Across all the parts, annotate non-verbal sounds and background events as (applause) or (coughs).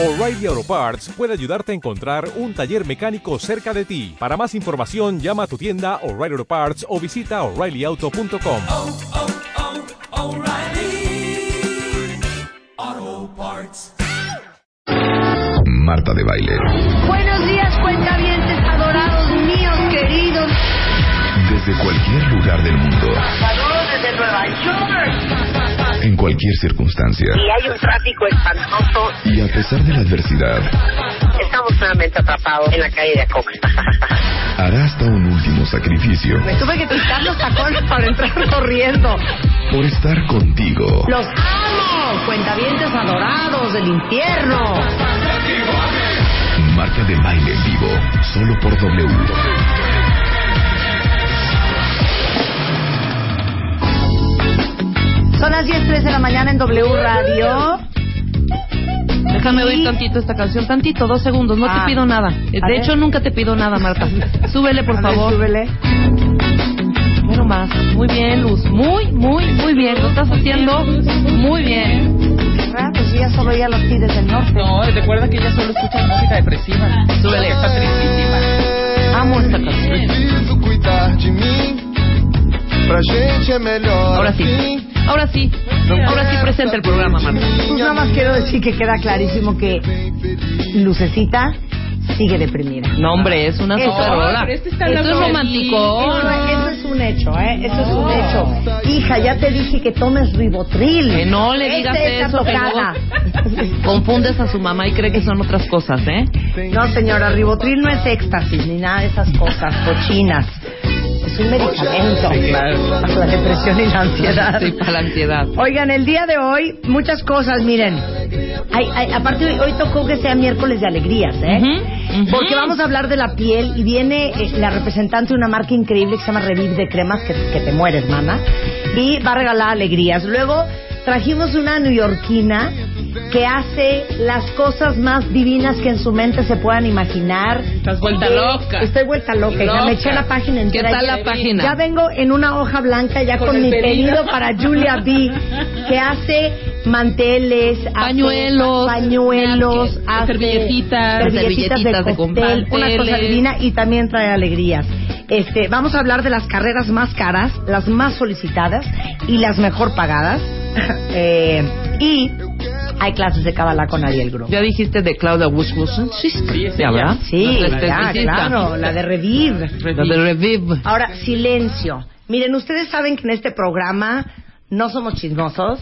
O'Reilly Auto Parts puede ayudarte a encontrar un taller mecánico cerca de ti. Para más información, llama a tu tienda O'Reilly Auto Parts o visita oreillyauto.com. oh, oh, Parts. Marta de Baile. Buenos días, cuentavientes adorados míos, queridos. Desde cualquier lugar del mundo, Saludos desde Nueva York. Cualquier circunstancia. Y hay un tráfico espantoso. Y a pesar de la adversidad, Estamos nuevamente atrapados en la calle de Acosta. (laughs) hará hasta un último sacrificio Me tuve que quitar los tacones para entrar corriendo. por estar contigo. Los amo, cuentavientes adorados del infierno. Déjame oír tantito esta canción, tantito, dos segundos, no Ah. te pido nada. De ver. hecho, nunca te pido nada, Marta. (laughs) Súbele, por A ver, favor. súbele. Bueno, más. Muy bien, Luz. Muy, muy, muy bien. Lo estás haciendo muy bien. Ah, pues ya solo ya los pides del norte. No, recuerda que ella solo escucha música depresiva. Súbele. Está tristísima. Amo esta canción. Preciso cuidar de mim. Pra gente é melhor Ahora sí. Ahora sí. Ahora sí presenta el programa, Marta. Pues nada más quiero decir que queda clarísimo que Lucecita sigue deprimida. No, hombre, es una Eso- super rola. pero este está Eso es romántico. Eso, eso es un hecho, ¿eh? Eso es un hecho. Hija, ya te dije que tomes ribotril. Que no le digas Esta es la eso, que tocada. (laughs) Confundes a su mamá y cree que son otras cosas, ¿eh? No, señora, ribotril no es éxtasis ni nada de esas cosas cochinas. Es un medicamento para la depresión y la ansiedad. Sí, para la ansiedad. Oigan, el día de hoy, muchas cosas, miren. Ay, ay, aparte, hoy, hoy tocó que sea miércoles de alegrías, ¿eh? Porque vamos a hablar de la piel y viene eh, la representante de una marca increíble que se llama Revive de cremas, que, que te mueres, mamá. Y va a regalar alegrías. Luego trajimos una neoyorquina que hace las cosas más divinas que en su mente se puedan imaginar. Estás vuelta Eh, loca. Estoy vuelta loca. hija. Me eché la página ¿Qué entera. tal la Ya- página? Ya vengo en una hoja blanca ya con, mi pedido. para Julia B, que hace manteles, hace Pañuelos, pañuelos, hace servilletitas, servilletitas servilletitas de cóctel, una cosa divina y también trae alegrías. Este, vamos a hablar de las carreras más caras, las más solicitadas y las mejor pagadas. (laughs) Eh, y hay clases de Kabbalah con Ariel Group. ¿Ya dijiste de Claudia Wushwushen? Sí, Sí, ¿Ya, verdad? Sí, ya, claro, la de Revive. La de Revive. Ahora, silencio. Miren, ustedes saben que en este programa no somos chismosos,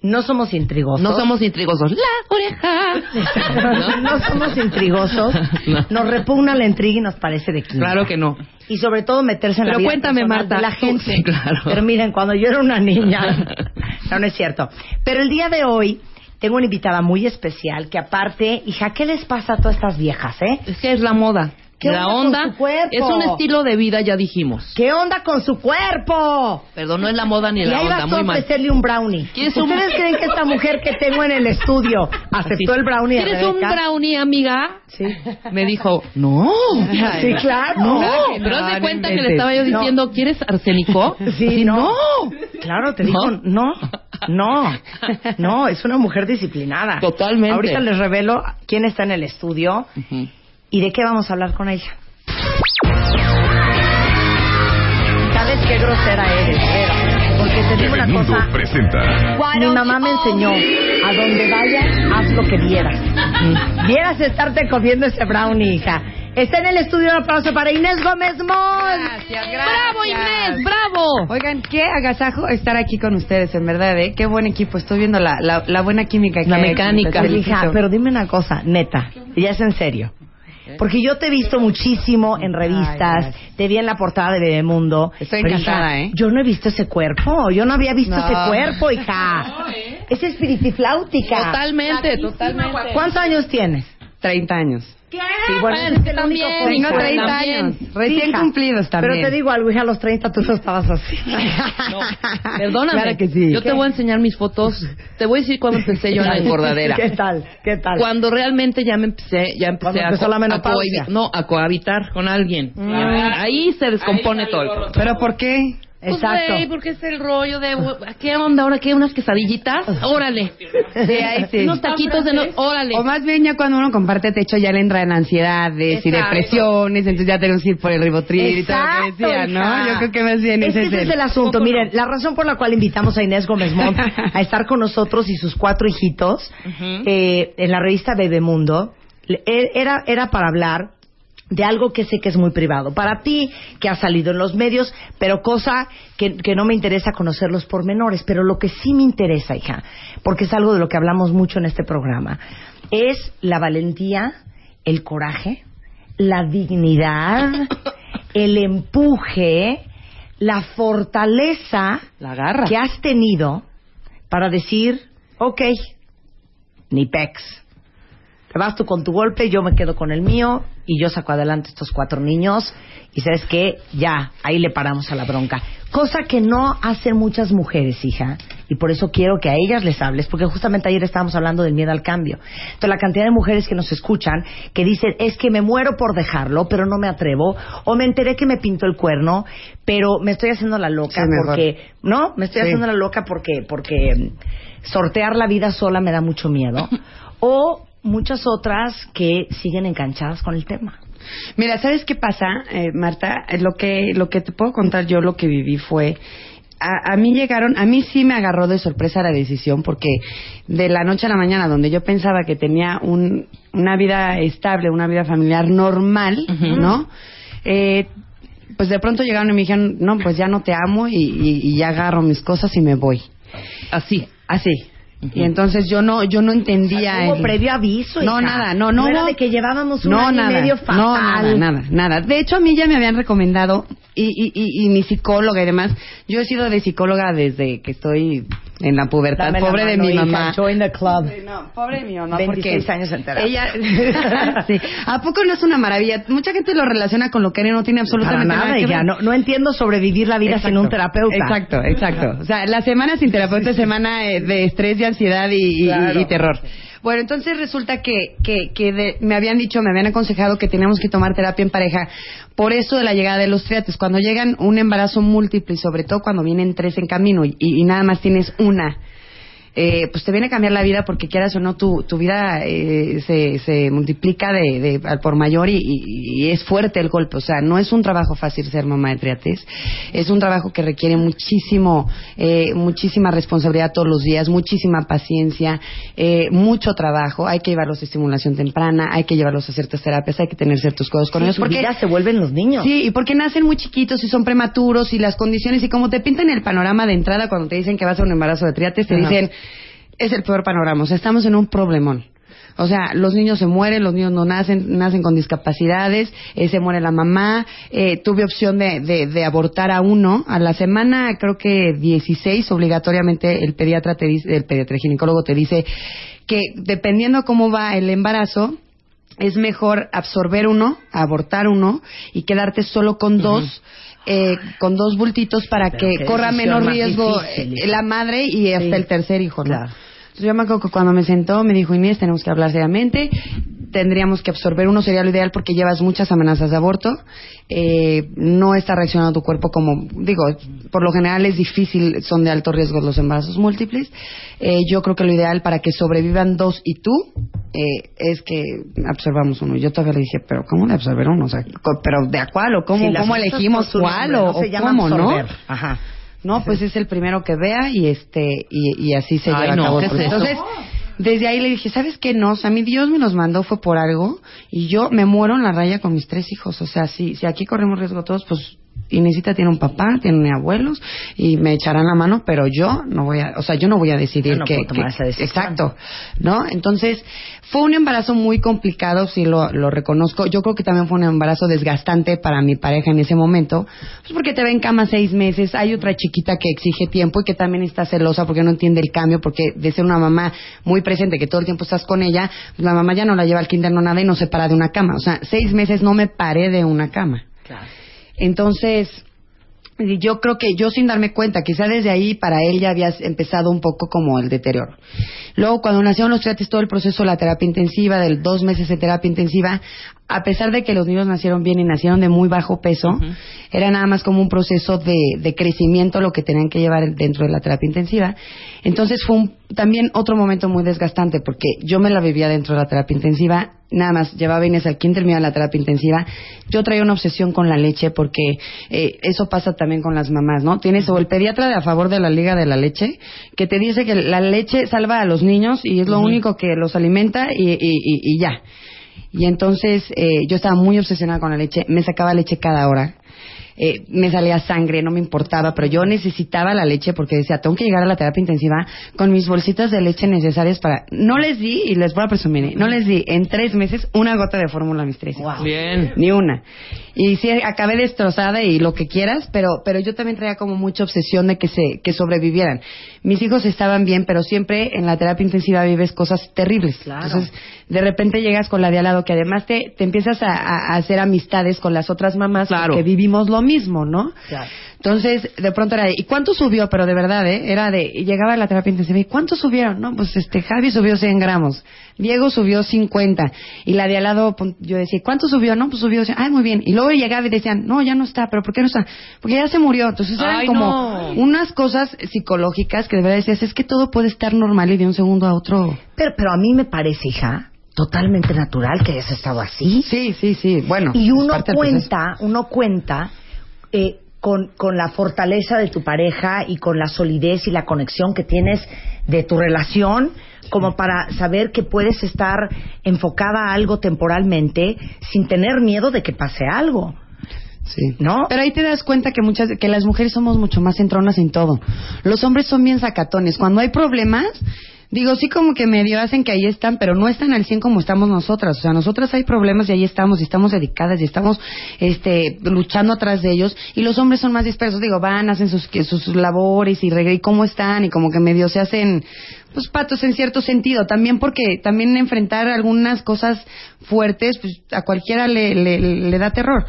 no somos intrigosos. No somos intrigosos. La oreja. (laughs) no somos intrigosos. (laughs) No. Nos repugna la intriga y nos parece de quinta. Claro que no. Y sobre todo meterse en la Pero vida cuéntame, Marta. de la gente. Sí, claro. Pero miren, cuando yo era una niña... (laughs) no, no es cierto. Pero el día de hoy tengo una invitada muy especial que aparte... Hija, ¿qué les pasa a todas estas viejas, eh? Es que es la moda. ¿Qué la onda onda con su cuerpo? es un estilo de vida, ya dijimos. ¿Qué onda con su cuerpo? Perdón, no es la moda ni Y la ahí vas onda, muy mal. ofrecerle un brownie. ¿Quieres un- ¿Ustedes (laughs) creen que esta mujer que tengo en el estudio aceptó el brownie ¿Quieres un brownie, amiga? Sí. Me dijo, no. (laughs) Sí, claro. No, que pero no, haz de no cuenta que le estaba yo No. diciendo, ¿quieres arsénico? (laughs) Sí, no. Claro, te dijo, ¿No? no, no, no, es una mujer disciplinada. Totalmente. Ahorita les revelo quién está en el estudio Ujú. Y de qué vamos a hablar con ella. ¿Sabes qué grosera eres? Vera? Porque te digo una cosa, presenta mi mamá me enseñó, a donde vayas, haz lo que vieras. (laughs) Vieras estarte comiendo ese brownie, hija. Está en el estudio un aplauso para Inés Gómez Moll. Gracias, gracias. ¡Bravo, Inés! ¡Bravo! Oigan, qué agasajo estar aquí con ustedes, en verdad, ¿eh? Qué buen equipo. Estoy viendo la, la, la buena química que La mecánica. Hija, pero dime una cosa, neta, ya es en serio. Porque yo te he visto muchísimo en revistas, te vi en la portada de Bebemundo. Estoy Pero, encantada, hija, ¿eh? Yo no he visto ese cuerpo, yo no había visto No. ese cuerpo, hija. (laughs) Es espiritifláutica. Totalmente, totalmente. ¿Cuántos años tienes? 30 años. Sí, bueno, es el también, único Tengo cómico. 30 también. años. Recién hija. cumplidos también. Pero te digo algo, hija, a los 30 tú no estabas así. (laughs) Perdóname. Claro que sí. Yo te voy a enseñar mis fotos. Te voy a decir cuando empecé yo en la (laughs) engordadera. ¿Qué tal? ¿Qué tal? Cuando realmente ya me empecé, ya empecé a, la a no, a cohabitar con alguien. Ahí se descompone todo el. ¿Pero por qué? Pues, Exacto. güey, porque es el rollo de, ¿qué onda ahora? ¿Qué? ¿Unas quesadillitas? Órale. Sí, ahí sí. Unos taquitos de no... Órale. O más bien ya cuando uno comparte techo ya le entran ansiedades y depresiones, entonces ya tenemos que ir por el ribotril y todo lo que decía, ¿no? hija. Yo creo que más bien es ese que es ese el... es el asunto. Miren, la razón por la cual invitamos a Inés Gómez Montt (laughs) a estar con nosotros y sus cuatro hijitos eh, en la revista Bebemundo le- era, era para hablar de algo que sé que es muy privado. Para ti, que ha salido en los medios, pero cosa que, que no me interesa conocer los pormenores. Pero lo que sí me interesa, hija, porque es algo de lo que hablamos mucho en este programa, es la valentía, el coraje, la dignidad, (laughs) el empuje, la fortaleza La garra. que has tenido para decir, ok, ni pex. Te vas tú con tu golpe, yo me quedo con el mío y yo saco adelante estos cuatro niños y sabes que ya, ahí le paramos a la bronca. Cosa que no hacen muchas mujeres, hija, y por eso quiero que a ellas les hables, porque justamente ayer estábamos hablando del miedo al cambio. Entonces, la cantidad de mujeres que nos escuchan que dicen, es que me muero por dejarlo, pero no me atrevo, o me enteré que me pintó el cuerno, pero me estoy haciendo la loca Sí, porque, ¿no? Me estoy Sí. haciendo la loca porque, porque mm, sortear la vida sola me da mucho miedo. (laughs) O muchas otras que siguen enganchadas con el tema. Mira, ¿sabes qué pasa, eh, Marta? Eh, Lo que, lo que te puedo contar yo, lo que viví fue... A, a mí llegaron, a mí sí me agarró de sorpresa la decisión porque de la noche a la mañana, donde yo pensaba que tenía un, una vida estable, una vida familiar normal, ¿no? Eh, pues de pronto llegaron y me dijeron, no, pues ya no te amo y, y- y ya agarro mis cosas y me voy. Así. Así. Y entonces yo no, yo no entendía. Hubo el- previo aviso. No, hija. nada, no, no era hubo- de que llevábamos un no, año nada, y medio fatal. No, nada, nada, nada. De hecho, a mí ya me habían recomendado, y, y, y, y mi psicóloga y demás, yo he sido de psicóloga desde que estoy en la pubertad. La pobre de mano, mi hija, mamá. Join the club. Sí, No, pobre de mi mamá, 26 porque años en terapia. ella, (laughs) sí, (laughs) ¿a poco no es una maravilla? Mucha gente lo relaciona con lo que no tiene Para absolutamente nada, que ver. No, no entiendo sobrevivir la vida sin un terapeuta. Exacto, exacto. O sea, la semana sin terapeuta es semana eh, de estrés y ansiedad y, y- Claro. y terror. Bueno, entonces resulta que, que, que de- me habían dicho, me habían aconsejado que teníamos que tomar terapia en pareja por eso de la llegada de los triates. Cuando llegan un embarazo múltiple y sobre todo cuando vienen tres en camino y, y nada más tienes una, eh, pues te viene a cambiar la vida porque quieras o no, tu, tu vida eh, se, se multiplica de, de- por mayor y, y- es fuerte el golpe. O sea, no es un trabajo fácil ser mamá de triates. Es un trabajo que requiere muchísimo, eh, muchísima responsabilidad todos los días, muchísima paciencia, eh, mucho trabajo. Hay que llevarlos a estimulación temprana, hay que llevarlos a ciertas terapias, hay que tener ciertos cuidados con Sí, ellos. Porque vida se vuelven los niños. Sí, y porque nacen muy chiquitos y son prematuros y las condiciones y como te pintan el panorama de entrada cuando te dicen que vas a un embarazo de triates, te Ajá. dicen, es el peor panorama, o sea, estamos en un problemón. O sea, los niños se mueren, los niños no nacen, nacen con discapacidades, eh, se muere la mamá. Eh, tuve opción de, de, de abortar a uno. A la semana, creo que 16, obligatoriamente el pediatra te dice, el pediatra el ginecólogo te dice que dependiendo cómo va el embarazo, es mejor absorber uno, abortar uno y quedarte solo con dos. eh, con dos bultitos para Pero que corra menos riesgo difícil, eh, la madre y hasta Sí. el tercer hijo, ¿no? Claro. Yo me acuerdo que cuando me sentó me dijo Inés, tenemos que hablar seriamente, tendríamos que absorber uno, sería lo ideal porque llevas muchas amenazas de aborto, eh, no está reaccionando tu cuerpo como, digo, por lo general es difícil, son de alto riesgo los embarazos múltiples, Eh, yo creo que lo ideal para que sobrevivan dos y tú eh, es que absorbamos uno. Yo todavía le dije, pero ¿cómo de absorber uno? O sea, pero ¿de a cuál o cómo, Sí, cómo elegimos cuál o, no se o llama cómo, ¿no? absorber. Ajá. No, pues es el primero que vea y este y, y así se Ay, lleva no, a cabo. ¿qué el es proceso. eso? Entonces, desde ahí le dije, ¿sabes qué? No, o sea, mi Dios me los mandó fue por algo y yo me muero en la raya con mis tres hijos. O sea, si, si aquí corremos riesgo todos, pues Inesita tiene un papá, tiene abuelos y me echarán la mano, pero yo no voy a, o sea, yo no voy a decidir no que, puedo tomar que- esa decisión. exacto, ¿no? Entonces, fue un embarazo muy complicado, sí lo, lo reconozco. Yo creo que también fue un embarazo desgastante para mi pareja en ese momento, pues porque te ve en cama seis meses, hay otra chiquita que exige tiempo y que también está celosa porque no entiende el cambio, porque de ser una mamá muy presente, que todo el tiempo estás con ella, pues la mamá ya no la lleva al kinder, no nada y no se para de una cama. O sea, seis meses no me paré de una cama. Entonces, yo creo que yo sin darme cuenta, quizá desde ahí para él ya había empezado un poco como el deterioro. Luego, cuando nacieron los triates, todo el proceso de la terapia intensiva, del dos meses de terapia intensiva, a pesar de que los niños nacieron bien y nacieron de muy bajo peso, era nada más como un proceso de, de crecimiento lo que tenían que llevar dentro de la terapia intensiva. Entonces fue un- también otro momento muy desgastante porque yo me la vivía dentro de la terapia intensiva, nada más llevaba a Inés al quien terminaba la terapia intensiva. Yo traía una obsesión con la leche porque eh, eso pasa también con las mamás, ¿no? Tienes o el pediatra de a favor de la liga de la leche que te dice que la leche salva a los niños y es lo único que los alimenta y, y- y- y ya. Y entonces eh, yo estaba muy obsesionada con la leche, me sacaba leche cada hora. Eh, me salía sangre, no me importaba, pero yo necesitaba la leche porque decía, tengo que llegar a la terapia intensiva con mis bolsitas de leche necesarias para... No les di, y les voy a presumir, ¿eh? no les di en tres meses una gota de fórmula a mis tres. Bien. Ni una. Y sí, acabé destrozada y lo que quieras, pero, pero yo también traía como mucha obsesión de que se, que sobrevivieran. Mis hijos estaban bien, pero siempre en la terapia intensiva vives cosas terribles. Entonces, de repente llegas con la de al lado, que además te, te empiezas a, hacer amistades con las otras mamás Claro. que vivimos lo mismo, ¿no? Entonces, de pronto era de, ¿y cuánto subió? Pero de verdad, ¿eh? Era de, llegaba a la terapia intensiva, ¿y cuánto subieron? No, pues este, Javi subió 100 gramos, Diego subió 50, y la de al lado, pon- yo decía, ¿cuánto subió? No, pues subió 100, ay, muy bien. Y luego llegaba y decían, no, ya no está, ¿pero por qué no está? Porque ya se murió. Entonces eran Ay, como no. unas cosas psicológicas que de verdad decías, es que todo puede estar normal y de un segundo a otro. Pero, pero a mí me parece, hija, totalmente natural que hayas estado así. Sí, sí, sí, bueno. Y uno cuenta, uno cuenta eh, con, con la fortaleza de tu pareja y con la solidez y la conexión que tienes de tu relación como para saber que puedes estar enfocada a algo temporalmente sin tener miedo de que pase algo. Sí. ¿No? Pero ahí te das cuenta que muchas que las mujeres somos mucho más entronas en todo. Los hombres son bien sacatones. Cuando hay problemas, digo, sí como que medio hacen que ahí están, pero no están al 100 como estamos nosotras. O sea, nosotras hay problemas y ahí estamos, y estamos dedicadas, y estamos este, luchando atrás de ellos. Y los hombres son más dispersos. Digo, van, hacen sus, sus labores y, y cómo están, y como que medio se hacen pues patos en cierto sentido. También porque también enfrentar algunas cosas fuertes, pues a cualquiera le, le, le da terror.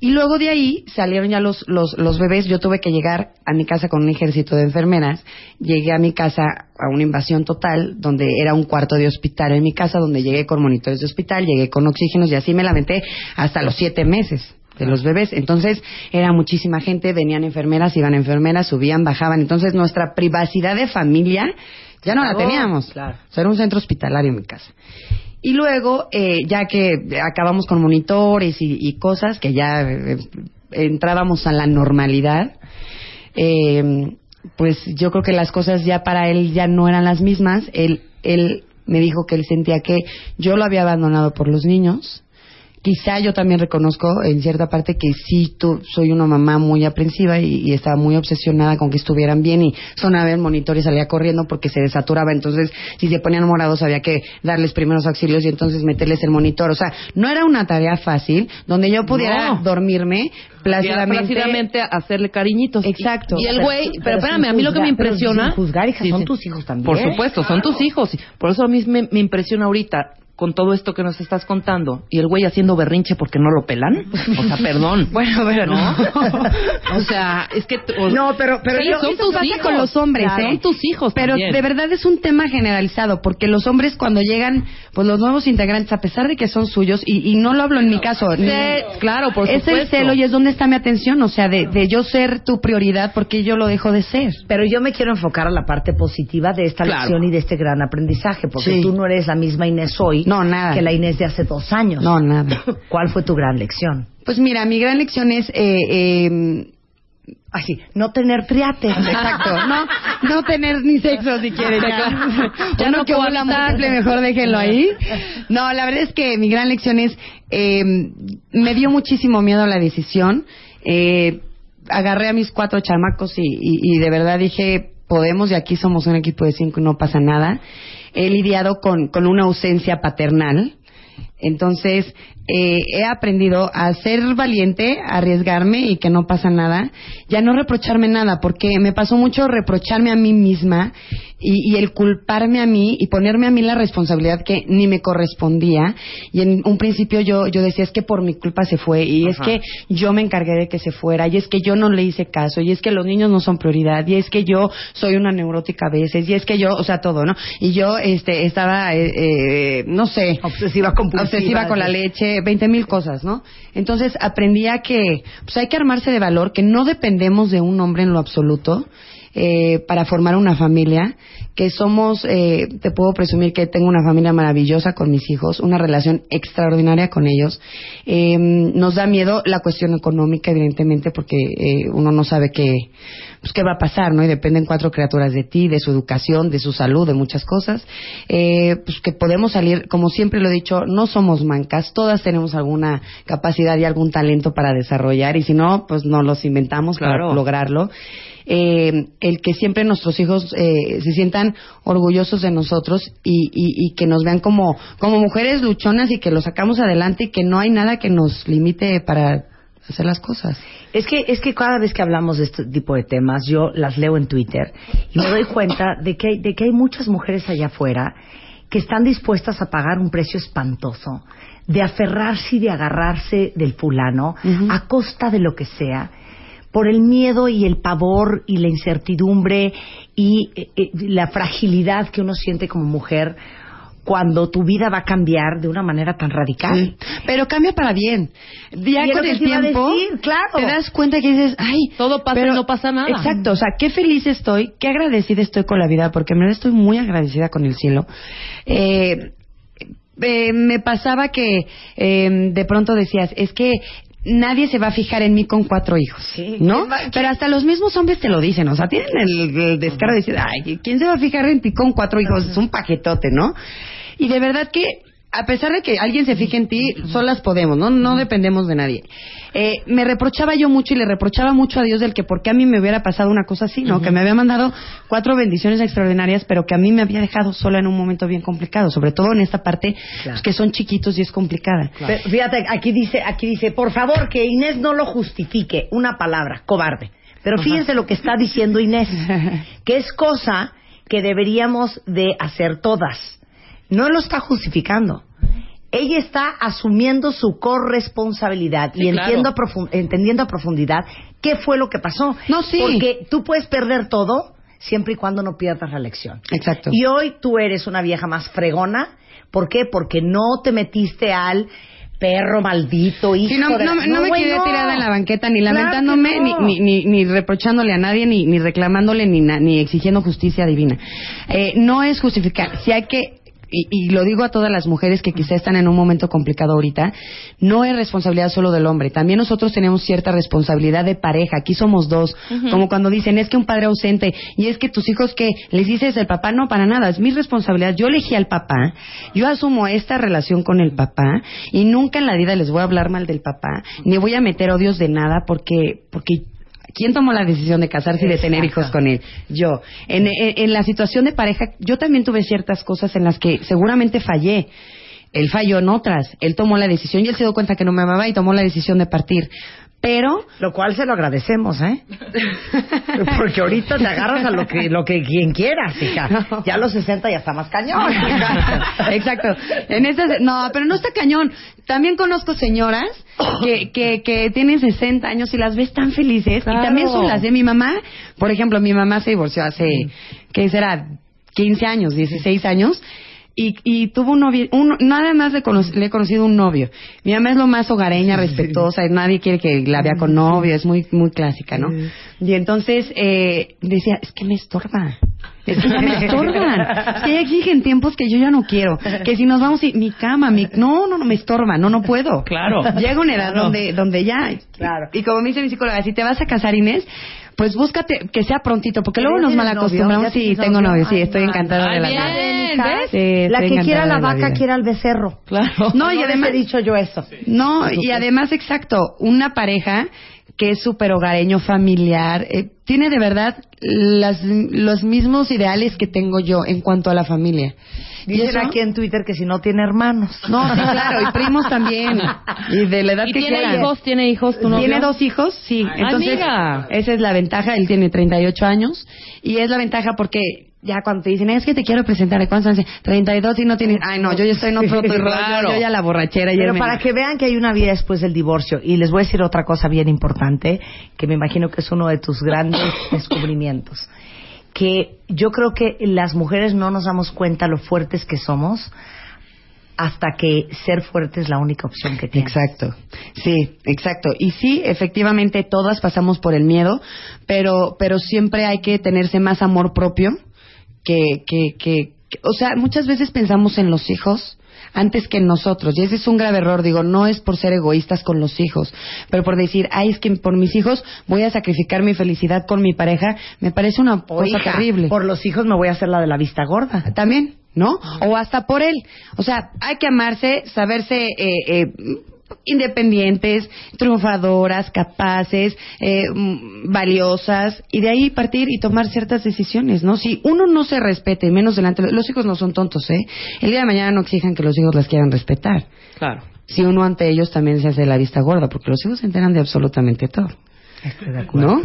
Y luego de ahí salieron ya los, los, los bebés. Yo tuve que llegar a mi casa con un ejército de enfermeras. Llegué a mi casa a una invasión total, donde era un cuarto de hospital en mi casa, donde llegué con monitores de hospital, llegué con oxígenos y así me lamenté hasta los siete meses de los bebés. Entonces era muchísima gente, venían enfermeras, iban enfermeras, subían, bajaban. Entonces nuestra privacidad de familia ya no la teníamos. claro. O sea, era un centro hospitalario en mi casa. Y luego, eh, ya que acabamos con monitores y, y cosas, que ya eh, entrábamos a la normalidad, eh, pues yo creo que las cosas ya para él ya no eran las mismas. Él, él me dijo que él sentía que yo lo había abandonado por los niños. Quizá yo también reconozco en cierta parte que sí tú, soy una mamá muy aprensiva y, y estaba muy obsesionada con que estuvieran bien y sonaba el monitor y salía corriendo porque se desaturaba. Entonces, si se ponían morados había que darles primeros auxilios y entonces meterles el monitor. O sea, no era una tarea fácil donde yo pudiera No. dormirme plácidamente. Plácidamente hacerle cariñitos. Exacto. Y el güey, pero, pero espérame, a mí lo que me impresiona. juzgar, hija, son Sí, sí. tus hijos también. Por supuesto, son tus hijos. Por eso a mí me, me impresiona ahorita con todo esto que nos estás contando y el güey haciendo berrinche porque no lo pelan. O sea, perdón. (laughs) Bueno, pero no. (laughs) o sea, es que o- No, pero, pero Sí, yo- son tus hijos. con los hombres, Claro, ¿eh? Son tus hijos Pero también. de verdad es un tema generalizado, porque los hombres cuando llegan, pues los nuevos integrantes, a pesar de que son suyos, y, y no lo hablo en mi caso, Sí, claro, por es el supuesto. celo y es donde está mi atención, o sea, de, de yo ser tu prioridad, porque yo lo dejo de ser. Pero yo me quiero enfocar a la parte positiva de esta Claro. lección y de este gran aprendizaje, porque Sí. tú no eres la misma Inés hoy No, nada. que la Inés de hace dos años. No, nada. (coughs) ¿Cuál fue tu gran lección? Pues mira, mi gran lección es... Eh, eh, Así, no tener triate. Exacto, no, no tener ni sexo si quieren. Ya, no que cohabitar. múltiple, mejor déjenlo ahí. No, la verdad es que mi gran lección es, eh, me dio muchísimo miedo la decisión. Eh, agarré a mis cuatro chamacos y, y- y de verdad dije, podemos y aquí somos un equipo de cinco y no pasa nada. He lidiado con, con una ausencia paternal. Entonces, eh, he aprendido a ser valiente, a arriesgarme y que no pasa nada, y a no reprocharme nada, porque me pasó mucho reprocharme a mí misma y, y el culparme a mí y ponerme a mí la responsabilidad que ni me correspondía. Y en un principio yo, yo decía, es que por mi culpa se fue, y es que yo me encargué de que se fuera, y es que yo no le hice caso, y es que los niños no son prioridad, y es que yo soy una neurótica a veces, y es que yo, o sea, todo, ¿no? Y yo este, estaba, eh, eh, no sé, Obsesiva Obsesiva compulsiva. obsesiva con la leche, 20 mil cosas, ¿no? Entonces aprendí a que pues hay que armarse de valor, que no dependemos de un hombre en lo absoluto eh, para formar una familia, que somos, eh, te puedo presumir que tengo una familia maravillosa con mis hijos, una relación extraordinaria con ellos. Eh, nos da miedo la cuestión económica, evidentemente, porque eh, uno no sabe qué, pues, qué va a pasar, ¿no? Y dependen cuatro criaturas de ti, de su educación, de su salud, de muchas cosas. Eh, pues que podemos salir, como siempre lo he dicho, no somos mancas, todas tenemos alguna capacidad y algún talento para desarrollar, y si no, pues no los inventamos Claro. para lograrlo. Eh, el que siempre nuestros hijos eh, se sientan orgullosos de nosotros y, y- y que nos vean como, como mujeres luchonas y que lo sacamos adelante y que no hay nada que nos limite para hacer las cosas. Es que, es que cada vez que hablamos de este tipo de temas, yo las leo en Twitter y me doy cuenta de que, hay- de que hay muchas mujeres allá afuera que están dispuestas a pagar un precio espantoso de aferrarse y de agarrarse del fulano a costa de lo que sea por el miedo y el pavor y la incertidumbre y eh, eh, la fragilidad que uno siente como mujer cuando tu vida va a cambiar de una manera tan radical. Sí. Pero cambia para bien. Ya con el tiempo decir, claro. te das cuenta que dices, ay, Todo pasa y no pasa nada. Exacto, o sea, qué feliz estoy, qué agradecida estoy con la vida, porque en verdad estoy muy agradecida con el cielo. Eh, eh, me pasaba que eh, de pronto decías, es que nadie se va a fijar en mí con cuatro hijos, Sí. ¿no? ¿Quién va- Pero hasta los mismos hombres te lo dicen, o sea, tienen el, el descaro de decir, ay, ¿quién se va a fijar en ti con cuatro hijos? Es un paquetote, ¿no? Y de verdad que, a pesar de que alguien se fije en ti, solas podemos, ¿no? No dependemos de nadie. Eh, me reprochaba yo mucho y le reprochaba mucho a Dios del que por qué a mí me hubiera pasado una cosa así, ¿no? Que me había mandado cuatro bendiciones extraordinarias, pero que a mí me había dejado sola en un momento bien complicado, sobre todo en esta parte, pues, que son chiquitos y es complicada. Pero fíjate, aquí dice, aquí dice, por favor, que Inés no lo justifique. Una palabra, cobarde. Pero fíjense lo que está diciendo Inés, (laughs) que es cosa que deberíamos de hacer todas. No lo está justificando. Ella está asumiendo su corresponsabilidad y claro. entiendo a entendiendo a profundidad qué fue lo que pasó. No, sí. Porque tú puedes perder todo siempre y cuando no pierdas la lección. Exacto. Y hoy tú eres una vieja más fregona. ¿Por qué? Porque no te metiste al perro maldito, hijo Sí, no, de no, no me quedé tirada en la banqueta ni Claro lamentándome, ni, ni, ni reprochándole a nadie, ni, ni reclamándole, ni, na- ni exigiendo justicia divina. Eh, no es justificar. Si hay que y, y lo digo a todas las mujeres que quizá están en un momento complicado ahorita, no es responsabilidad solo del hombre. También nosotros tenemos cierta responsabilidad de pareja. Aquí somos dos. Como cuando dicen, es que un padre ausente y es que tus hijos que les dices el papá, no, para nada. Es mi responsabilidad. Yo elegí al papá. Yo asumo esta relación con el papá y nunca en la vida les voy a hablar mal del papá, ni voy a meter odios de nada porque, porque ¿Quién tomó la decisión de casarse y de tener hijos con él? Yo. En, en- en la situación de pareja, yo también tuve ciertas cosas en las que seguramente fallé. Él falló en otras. Él tomó la decisión y él se dio cuenta que no me amaba y tomó la decisión de partir. Pero Lo cual se lo agradecemos, ¿eh? (laughs) Porque ahorita te agarras a lo que, lo que quien quieras, hija. No. Ya a los 60 ya está más cañón. (laughs) Exacto. En esas, no, pero no está cañón. También conozco señoras que, que, que tienen 60 años y las ves tan felices. Claro. Y también son las de mi mamá. Por ejemplo, mi mamá se divorció hace, ¿qué será? 15 años, 16 años. Y, y tuvo un novio, un- nada más le, cono- le he conocido un novio. Mi mamá es lo más hogareña, respetuosa, y nadie quiere que la vea con novio, es muy muy clásica, ¿no? Y entonces eh, decía, es que me estorba. Es que ya me estorban. Es que ya exigen tiempos que yo ya no quiero. Que si nos vamos y mi cama, mi no, no, no me estorba, no, no puedo. Claro. Llega una edad donde donde ya. Claro. Y como me dice mi psicóloga, si te vas a casar Inés, pues búscate que sea prontito, porque luego ¿Ya nos malacostumbramos. Sí, tengo novio? sí, estoy encantada de la vida. la que quiera la vaca vida. quiera al becerro. Claro. No, y además he dicho yo eso. No, y además, exacto, una pareja que es súper hogareño, familiar, eh, tiene de verdad las, los mismos ideales que tengo yo en cuanto a la familia. Dicen aquí en Twitter que si no tiene hermanos. No, sí, claro, y primos también. Y de la edad ¿Y que tiene quieran. hijos? ¿Tiene hijos tu novio? Tiene dos hijos, sí. Entonces, amiga. esa es la ventaja. Él tiene 38 años. Y es la ventaja porque ya cuando te dicen, es que te quiero presentar, ¿de cuántos años? 32 y no tienes... Ay, no, yo ya estoy en otro (laughs) rollo, Claro. Yo ya la borrachera. Pero me- para que vean que hay una vida después del divorcio. Y les voy a decir otra cosa bien importante, que me imagino que es uno de tus grandes (coughs) descubrimientos. Que yo creo que las mujeres no nos damos cuenta lo fuertes que somos hasta que ser fuerte es la única opción que tienes. Exacto, sí, exacto. Y sí, efectivamente todas pasamos por el miedo, pero, pero siempre hay que tenerse más amor propio que, que, que, que- o sea, muchas veces pensamos en los hijos antes que en nosotros. Y ese es un grave error. Digo, no es por ser egoístas con los hijos, pero por decir, ay, es que por mis hijos voy a sacrificar mi felicidad con mi pareja, me parece una cosa hija, terrible. Por los hijos me voy a hacer la de la vista gorda. También, ¿no? O hasta por él. O sea, hay que amarse, saberse eh, eh, independientes, triunfadoras, capaces, eh, mm, valiosas, y de ahí partir y tomar ciertas decisiones, ¿no? Si uno no se respete, menos delante, los hijos no son tontos, ¿eh? El día de mañana no exijan que los hijos las quieran respetar. Claro. Si uno ante ellos también se hace la vista gorda, porque los hijos se enteran de absolutamente todo, Estoy de acuerdo. ¿no?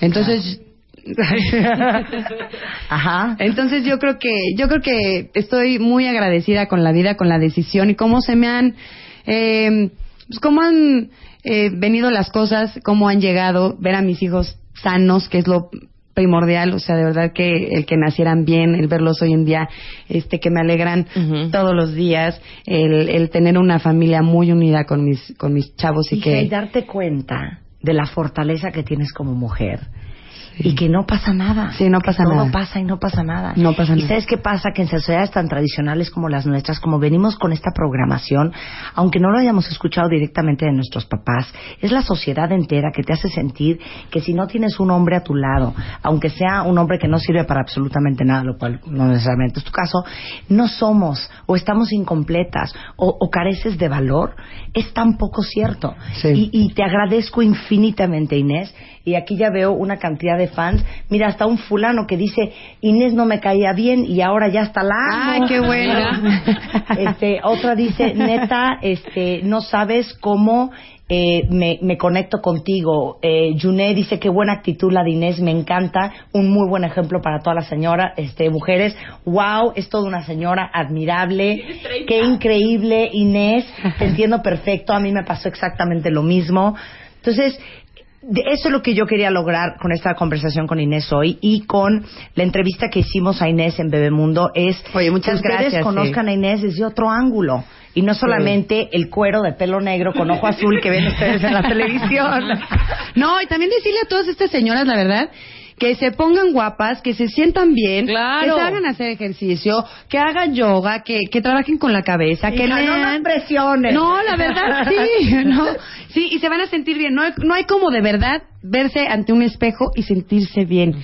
Entonces, (laughs) Ajá. Entonces yo creo que yo creo que estoy muy agradecida con la vida, con la decisión y cómo se me han eh, pues, cómo han eh, venido las cosas, cómo han llegado, ver a mis hijos sanos, que es lo primordial, o sea, de verdad que el que nacieran bien, el verlos hoy en día, este, que me alegran todos los días, el, el tener una familia muy unida con mis, con mis chavos y Hija, y que, darte cuenta de la fortaleza que tienes como mujer. Y que no pasa nada. Sí, no pasa Que todo nada. pasa y no pasa nada. No pasa ¿Y nada. sabes qué pasa? Que en sociedades tan tradicionales como las nuestras, como venimos con esta programación, aunque no lo hayamos escuchado directamente de nuestros papás, es la sociedad entera que te hace sentir que si no tienes un hombre a tu lado, aunque sea un hombre que no sirve para absolutamente nada, lo cual no necesariamente es tu caso, no somos o estamos incompletas o, o careces de valor, es tan poco cierto. Sí. Y, y te agradezco infinitamente, Inés. Y aquí ya veo una cantidad de fans. Mira, hasta un fulano que dice, Inés no me caía bien y ahora ya está la amo". Ay, qué buena. (laughs) Este, otra dice, neta, este, no sabes cómo eh, me, me conecto contigo. Eh, Juné dice, qué buena actitud la de Inés, me encanta. Un muy buen ejemplo para todas las señoras, este, mujeres. Wow, es toda una señora admirable. Qué increíble, Inés. Te entiendo perfecto. A mí me pasó exactamente lo mismo. Entonces, eso es lo que yo quería lograr con esta conversación con Inés hoy y con la entrevista que hicimos a Inés en Bebemundo es Oye, muchas que ustedes gracias, conozcan a Inés desde otro ángulo y no solamente el cuero de pelo negro con ojo azul que ven ustedes en la (laughs) televisión. No, y también decirle a todas estas señoras, la verdad, que se pongan guapas, que se sientan bien, Claro. que se hagan hacer ejercicio, que hagan yoga, que, que trabajen con la cabeza, que no nos lean. presiones. No, la verdad, sí, (laughs) no. Sí, y se van a sentir bien. No hay, no hay como de verdad verse ante un espejo y sentirse bien.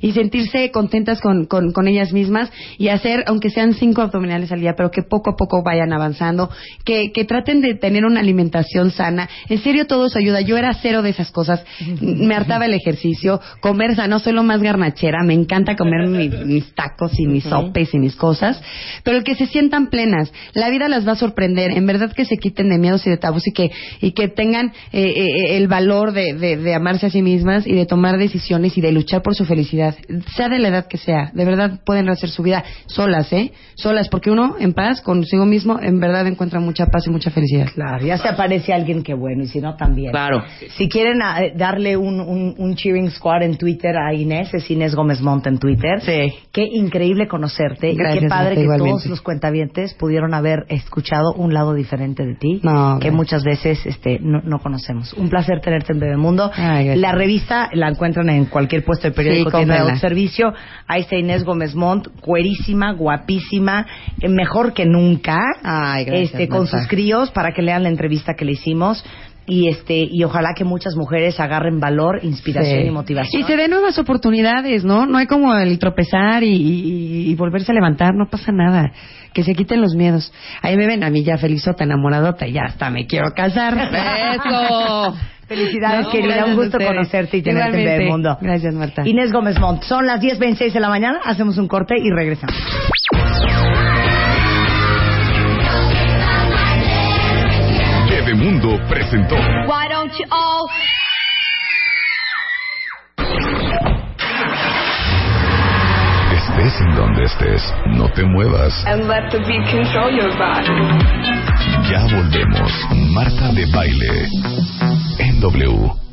Y sentirse contentas con, con, con ellas mismas y hacer, aunque sean cinco abdominales al día, pero que poco a poco vayan avanzando, que, que traten de tener una alimentación sana. En serio, todo eso ayuda. Yo era cero de esas cosas. (laughs) Me hartaba el ejercicio, comer sano, soy lo más garnachera. Me encanta comer mi- mis tacos y mis sopes y mis cosas. Pero el que se sientan plenas, la vida las va a sorprender. En verdad que se quiten de miedos y de tabús y que, y que tengan eh, eh, el valor de, de, de amarse a sí mismas y de tomar decisiones y de luchar por su felicidad. Sea de la edad que sea. De verdad pueden hacer su vida solas, ¿eh? Solas, porque uno en paz consigo mismo en verdad encuentra mucha paz y mucha felicidad. Claro, ya se aparece alguien que bueno, y si no, también. Claro. Si quieren ah, eh, darle un, un, un cheering squad en Twitter a Inés, es Inés Gómez Montt en Twitter. Sí. Qué increíble conocerte. y qué padre que igualmente. todos los cuentavientes pudieron haber escuchado un lado diferente de ti. No, que gracias. muchas veces este, no, no conocemos. Un placer tenerte en Bebemundo. Ay. La revista la encuentran en cualquier puesto de periódico, Sí, tienda de servicio. Ahí está Inés Gómez Montt, cuerísima, guapísima, eh, mejor que nunca Ay, gracias, este, con sus críos para que lean la entrevista que le hicimos y este y ojalá que muchas mujeres agarren valor, inspiración Sí. y motivación. Y se den nuevas oportunidades, ¿no? No hay como el tropezar y, y- y volverse a levantar, no pasa nada. Que se quiten los miedos. Ahí me ven a mí ya felizota, enamoradota, y ya hasta me quiero casar. (laughs) ¡Eso! Felicidades, No, querida. Un gusto conocerte y tenerte en Igualmente. Bebemundo. Gracias, Marta. Inés Gómez Montt. Son las 10.26 de la mañana. Hacemos un corte y regresamos. Bebemundo presentó Why don't you all Estés en donde estés, no te muevas. and let the beat control your body? Ya volvemos. Marta de baile. En W.